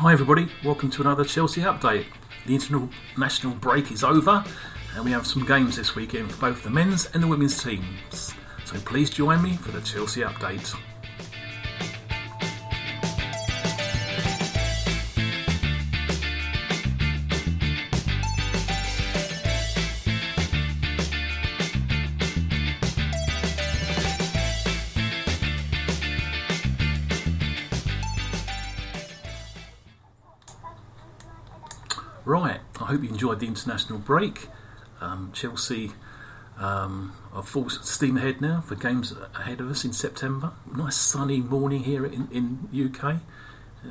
Hi, everybody. Welcome to another Chelsea update. The international break is over, and we have some games this weekend for both the men's and the women's teams. So please join me for the Chelsea update. Right, I hope you enjoyed the international break. Um, Chelsea um, are full steam ahead now for games ahead of us in September. Nice sunny morning here in, in UK.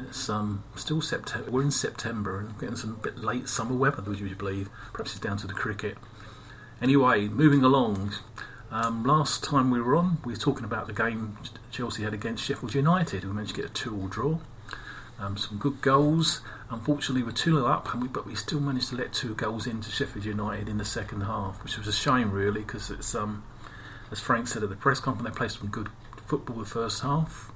It's um, still September. We're in September and getting some bit late summer weather, would you believe? Perhaps it's down to the cricket. Anyway, moving along. Um, last time we were on, we were talking about the game Chelsea had against Sheffield United. We managed to get a two-all draw. Um, some good goals. Unfortunately, we're 2 0 up, we, but we still managed to let two goals into Sheffield United in the second half, which was a shame, really, because it's, um, as Frank said at the press conference, they played some good football the first half.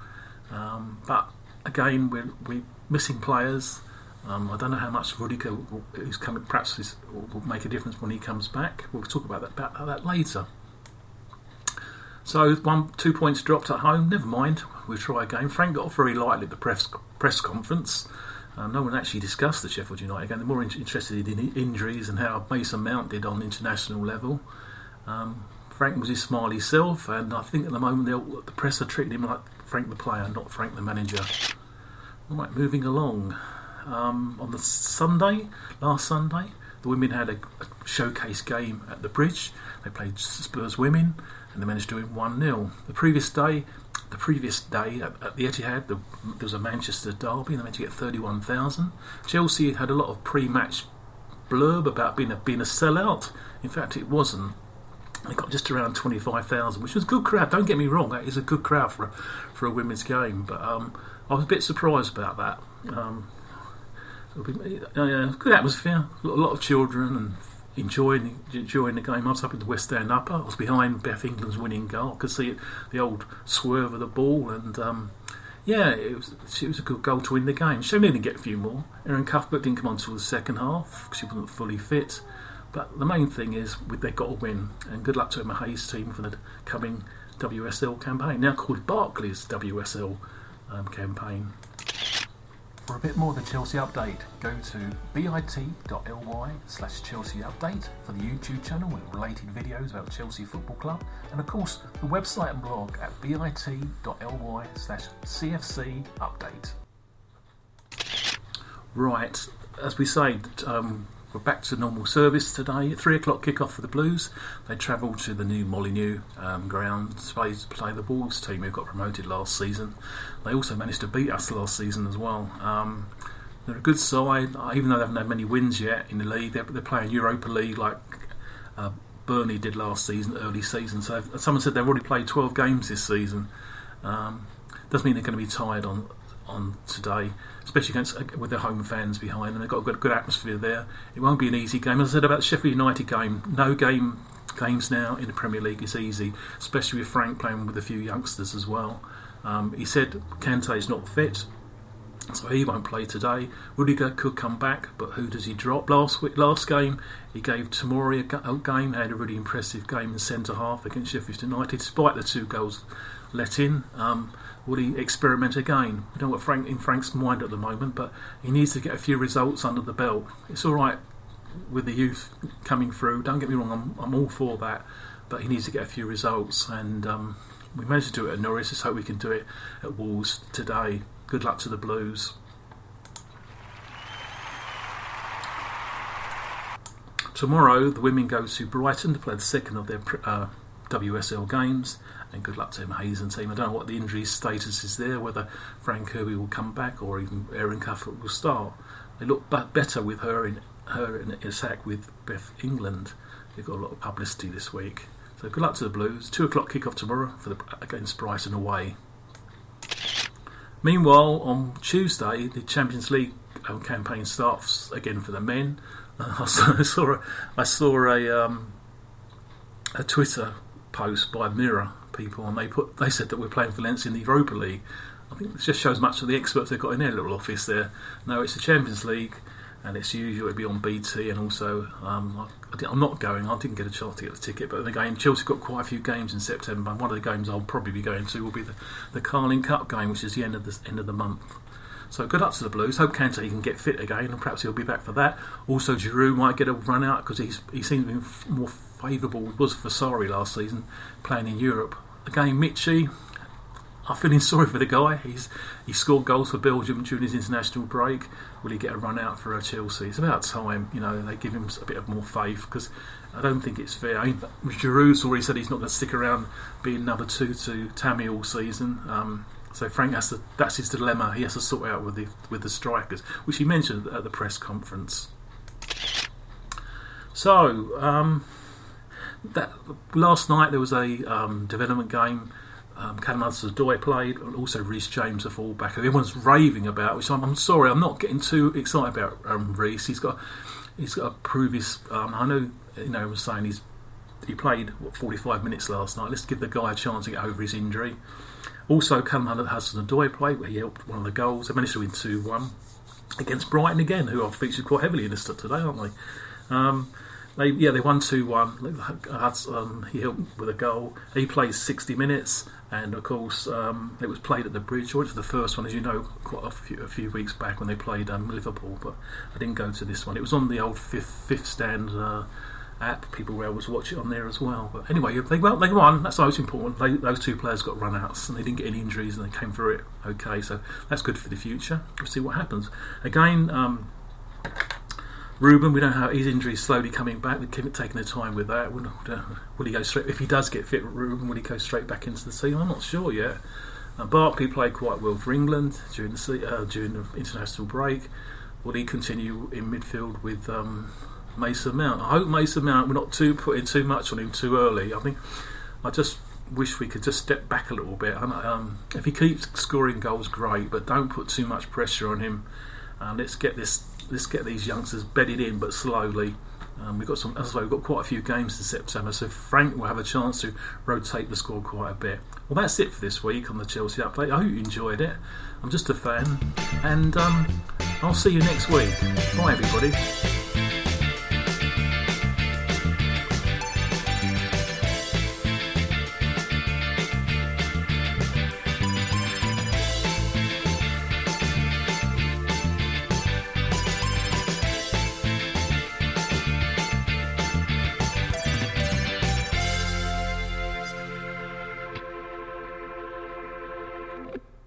Um, but again, we're, we're missing players. Um, I don't know how much Rudiger, who's coming, perhaps is, will make a difference when he comes back. We'll talk about that, about that later. So one, two points dropped at home. Never mind. We'll try again. Frank got off very lightly at the press press conference. Um, no one actually discussed the Sheffield United game. They're more in- interested in injuries and how Mason Mount did on international level. Um, Frank was his smiley self, and I think at the moment the press are treating him like Frank the player, not Frank the manager. Right, moving along. Um, on the Sunday, last Sunday, the women had a, a showcase game at the Bridge. They played Spurs women and they managed to win 1 0. The previous day, the previous day at, at the Etihad, the, there was a Manchester derby, and they managed to get 31,000. Chelsea had a lot of pre match blurb about being a, being a sellout. In fact, it wasn't. They got just around 25,000, which was a good crowd. Don't get me wrong, that is a good crowd for a, for a women's game, but um, I was a bit surprised about that. Um, uh, good atmosphere, a lot of children and enjoying enjoying the game. I was up in the West End upper. I was behind Beth England's winning goal. I could see it, the old swerve of the ball, and um, yeah, it was it was a good goal to win the game. Shame didn't get a few more. Erin Cuthbert didn't come on until the second half because she wasn't fully fit. But the main thing is they've got to win, and good luck to Emma Hayes' team for the coming WSL campaign, now called Barclays WSL um, campaign. For a bit more of the Chelsea update, go to bit.ly slash Chelsea update for the YouTube channel with related videos about Chelsea Football Club, and of course the website and blog at bit.ly slash CFC update. Right, as we say, um, we're back to normal service today. Three o'clock kick-off for the Blues. They travel to the new Molineux um, ground to play, play the Wolves team who got promoted last season. They also managed to beat us last season as well. Um, they're a good side, even though they haven't had many wins yet in the league. They're, they're playing Europa League like uh, Burnley did last season, early season. So someone said they've already played 12 games this season. Um, doesn't mean they're going to be tired on on today, especially against uh, with their home fans behind them. They've got a good, good atmosphere there. It won't be an easy game. As I said about the Sheffield United game, no game games now in the Premier League is easy, especially with Frank playing with a few youngsters as well. Um, he said is not fit, so he won't play today. Rudiger could come back, but who does he drop? Last week, last game, he gave Tomori a game. Had a really impressive game in centre half against Sheffield United, despite the two goals let in. Um, will he experiment again? We don't know what Frank in Frank's mind at the moment, but he needs to get a few results under the belt. It's all right with the youth coming through. Don't get me wrong, I'm, I'm all for that, but he needs to get a few results. And um, we managed to do it at Norwich. Let's hope we can do it at Wolves today. Good luck to the Blues. Tomorrow, the women go to Brighton to play the second of their uh, WSL games and good luck to Emma, Hayes and team. I don't know what the injury status is there, whether Fran Kirby will come back or even Erin Cuthbert will start. They look better with her in her in attack with Beth England. They've got a lot of publicity this week. So good luck to the Blues. Two o'clock kick-off tomorrow for the against Brighton away. Meanwhile, on Tuesday, the Champions League um, campaign starts again for the men. I saw, I saw a, saw a, um, a Twitter post by Mirror people, and they put they said that we're playing Valencia in the Europa League. I think it just shows much of the experts they've got in their little office there. No, it's the Champions League, and it's usual it'd be on BT, and also um, I, am not going. I didn't get a chance to get the ticket, but the game Chelsea got quite a few games in September. And one of the games I'll probably be going to will be the, the Carling Cup game, which is the end of the end of the month. So good luck to the Blues. Hope Kante can get fit again, and perhaps he'll be back for that. Also, Giroud might get a run out because he's he seems to be more favourable. Was for Sarri last season playing in Europe. Again, Michy. I'm feeling sorry for the guy. He's he scored goals for Belgium during his international break. Will he get a run out for Chelsea? It's about time, you know, they give him a bit of more faith because I don't think it's fair. I mean, Giroud's already said he's not going to stick around being number two to Tammy all season. Um, so Frank has to, that's his dilemma. He has to sort out with the with the strikers, which he mentioned at the press conference. So um, that last night there was a um, development game. Um, Callum Hudson-Odoi played, and also Reece James, a fullback. Everyone's raving about, which I'm, I'm sorry, I'm not getting too excited about um, Reece. He's got he's got to prove his. Um, I know you know I was saying he's he played what 45 minutes last night. Let's give the guy a chance to get over his injury. Also, Callum Hudson-Odoi played where he helped one of the goals. They managed to win 2 1 against Brighton again, who I've featured quite heavily in this today, aren't they? Um, they yeah, they won 2 1. Um, he helped with a goal. He played 60 minutes, and of course, um, it was played at the bridge. I went to the first one, as you know, quite a few, a few weeks back when they played um, Liverpool, but I didn't go to this one. It was on the old fifth, fifth stand. Uh, app. People were able to watch it on there as well. But anyway, they well they won. That's the most important. They, those two players got runouts and they didn't get any injuries and they came through it okay. So that's good for the future. We'll see what happens. Again, um, Ruben, we know how his injury is slowly coming back. They're taking their time with that. Will, will, he go straight? If he does get fit, Ruben, will he go straight back into the team? I'm not sure yet. Uh, Barkley played quite well for England during the uh, during the international break. Will he continue in midfield with? Um, Mason Mount. I hope Mason Mount we're not too putting too much on him too early. I think I just wish we could just step back a little bit. Um, if he keeps scoring goals, great, but don't put too much pressure on him. Uh, let's get this. Let's get these youngsters bedded in, but slowly. Um, we've got some. As well, we've got quite a few games in September, so Frank will have a chance to rotate the squad quite a bit. Well, that's it for this week on the Chelsea update. I hope you enjoyed it. I'm just a fan, and um, I'll see you next week. Bye, everybody.